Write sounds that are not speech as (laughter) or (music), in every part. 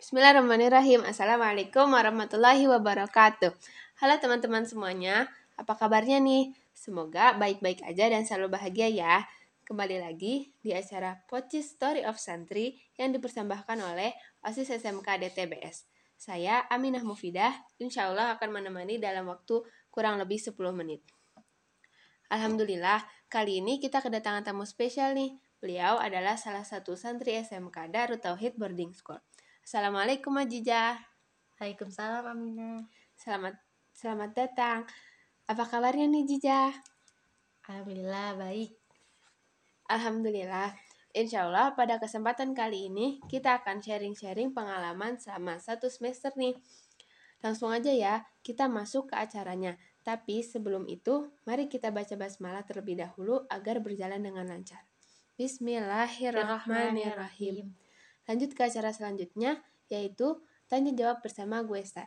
Bismillahirrahmanirrahim. Assalamualaikum warahmatullahi wabarakatuh. Halo teman-teman semuanya, apa kabarnya nih? Semoga baik-baik aja dan selalu bahagia ya. Kembali lagi di acara Poci Story of Santri yang dipersembahkan oleh OSIS SMK DTBS. Saya Aminah Mufidah, insya Allah akan menemani dalam waktu kurang lebih 10 menit. Alhamdulillah, kali ini kita kedatangan tamu spesial nih. Beliau adalah salah satu santri SMK Darut Tauhid Boarding School. Assalamualaikum Ajijah. Waalaikumsalam Aminah. Selamat selamat datang. Apa kabarnya nih Jijah? Alhamdulillah baik. Alhamdulillah. Insya Allah pada kesempatan kali ini kita akan sharing-sharing pengalaman selama satu semester nih. Langsung aja ya, kita masuk ke acaranya. Tapi sebelum itu, mari kita baca basmalah terlebih dahulu agar berjalan dengan lancar. Bismillahirrahmanirrahim. Lanjut ke acara selanjutnya, yaitu tanya jawab bersama gue Star.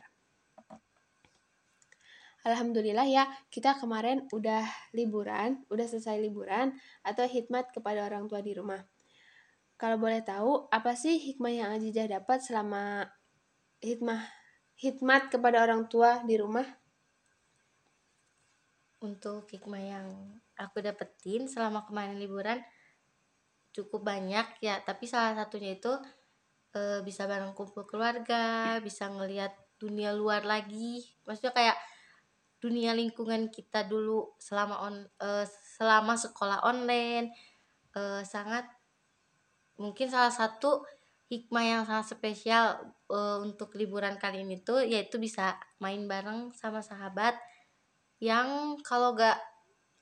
Alhamdulillah ya, kita kemarin udah liburan, udah selesai liburan atau hikmat kepada orang tua di rumah. Kalau boleh tahu, apa sih hikmah yang Ajijah dapat selama hikmah hikmat kepada orang tua di rumah? Untuk hikmah yang aku dapetin selama kemarin liburan cukup banyak ya, tapi salah satunya itu e, bisa bareng kumpul keluarga, bisa ngelihat dunia luar lagi. Maksudnya kayak dunia lingkungan kita dulu selama on uh, selama sekolah online uh, sangat mungkin salah satu hikmah yang sangat spesial uh, untuk liburan kali ini tuh yaitu bisa main bareng sama sahabat yang kalau gak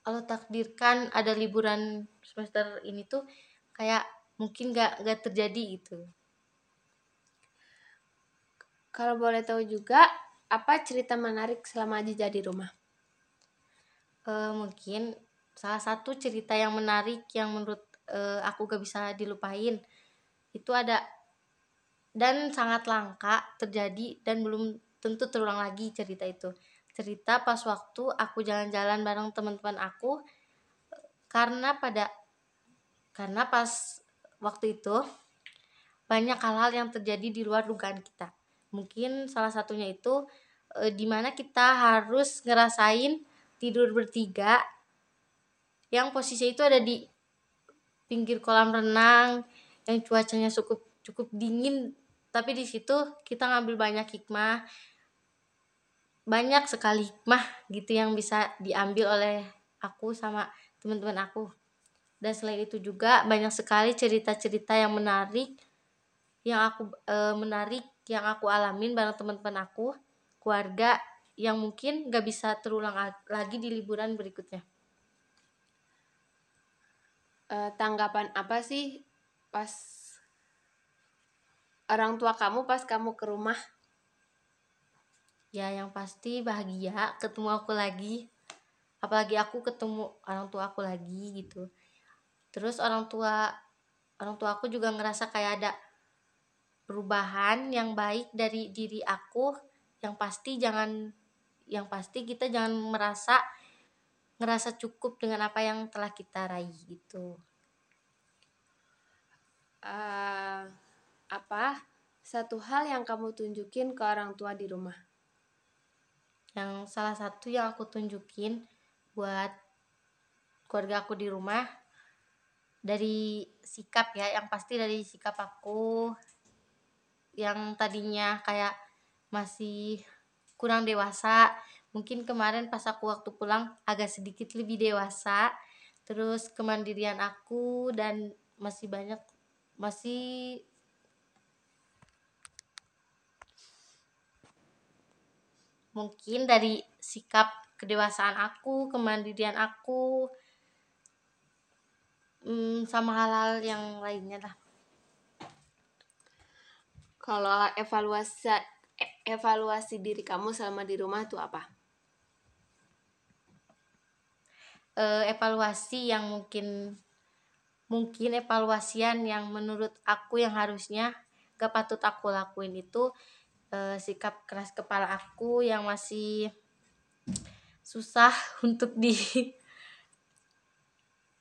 kalau takdirkan ada liburan semester ini tuh kayak mungkin gak gak terjadi gitu. Kalau boleh tahu juga apa cerita menarik selama Aji jadi rumah? Uh, mungkin salah satu cerita yang menarik yang menurut uh, aku gak bisa dilupain itu ada dan sangat langka terjadi dan belum tentu terulang lagi cerita itu. Cerita pas waktu aku jalan-jalan bareng teman-teman aku karena pada karena pas waktu itu banyak hal-hal yang terjadi di luar dugaan kita. Mungkin salah satunya itu e, di mana kita harus ngerasain tidur bertiga yang posisi itu ada di pinggir kolam renang yang cuacanya cukup cukup dingin tapi di situ kita ngambil banyak hikmah banyak sekali hikmah gitu yang bisa diambil oleh aku sama teman-teman aku dan selain itu juga banyak sekali cerita-cerita yang menarik yang aku e, menarik yang aku alamin bareng teman-teman aku keluarga yang mungkin gak bisa terulang lagi di liburan berikutnya. Uh, tanggapan apa sih pas orang tua kamu pas kamu ke rumah? Ya yang pasti bahagia ketemu aku lagi. Apalagi aku ketemu orang tua aku lagi gitu. Terus orang tua orang tua aku juga ngerasa kayak ada perubahan yang baik dari diri aku yang pasti jangan yang pasti kita jangan merasa ngerasa cukup dengan apa yang telah kita raih gitu. Uh, apa? Satu hal yang kamu tunjukin ke orang tua di rumah? Yang salah satu yang aku tunjukin buat keluarga aku di rumah dari sikap ya yang pasti dari sikap aku. Yang tadinya kayak masih kurang dewasa mungkin kemarin pas aku waktu pulang agak sedikit lebih dewasa. Terus kemandirian aku dan masih banyak masih mungkin dari sikap kedewasaan aku kemandirian aku hmm, sama hal-hal yang lainnya lah kalau evaluasi evaluasi diri kamu selama di rumah itu apa? Uh, evaluasi yang mungkin mungkin evaluasian yang menurut aku yang harusnya gak patut aku lakuin itu uh, sikap keras kepala aku yang masih susah (laughs) untuk di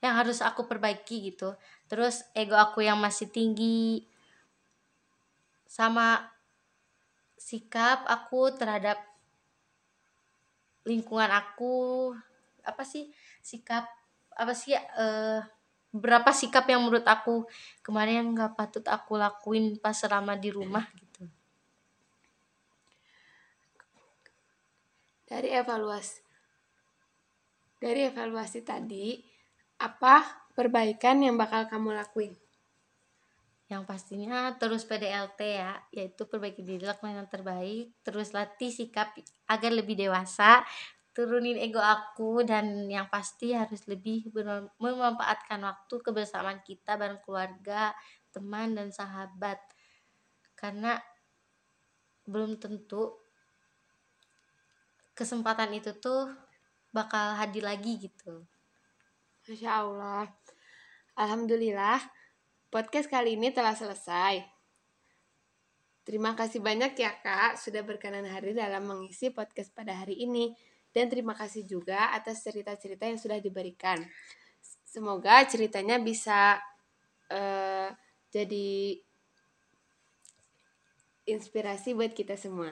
yang harus aku perbaiki gitu. Terus ego aku yang masih tinggi. Sama sikap aku terhadap lingkungan aku. Apa sih sikap apa sih eh berapa sikap yang menurut aku kemarin nggak patut aku lakuin pas selama di rumah gitu. Dari evaluasi dari evaluasi tadi, apa perbaikan yang bakal kamu lakuin? yang pastinya terus PDLT ya yaitu perbaiki diri lakukan yang terbaik terus latih sikap agar lebih dewasa turunin ego aku dan yang pasti harus lebih memanfaatkan waktu kebersamaan kita bareng keluarga teman dan sahabat karena belum tentu kesempatan itu tuh bakal hadir lagi gitu Masya Allah. Alhamdulillah, podcast kali ini telah selesai. Terima kasih banyak ya Kak sudah berkenan hadir dalam mengisi podcast pada hari ini. Dan terima kasih juga atas cerita-cerita yang sudah diberikan. Semoga ceritanya bisa eh, jadi inspirasi buat kita semua.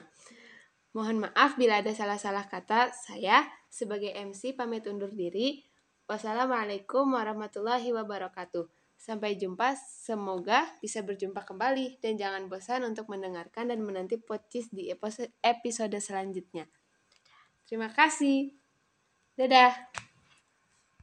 Mohon maaf bila ada salah-salah kata. Saya sebagai MC pamit undur diri. Wassalamualaikum warahmatullahi wabarakatuh. Sampai jumpa, semoga bisa berjumpa kembali dan jangan bosan untuk mendengarkan dan menanti podcast di episode selanjutnya. Terima kasih. Dadah.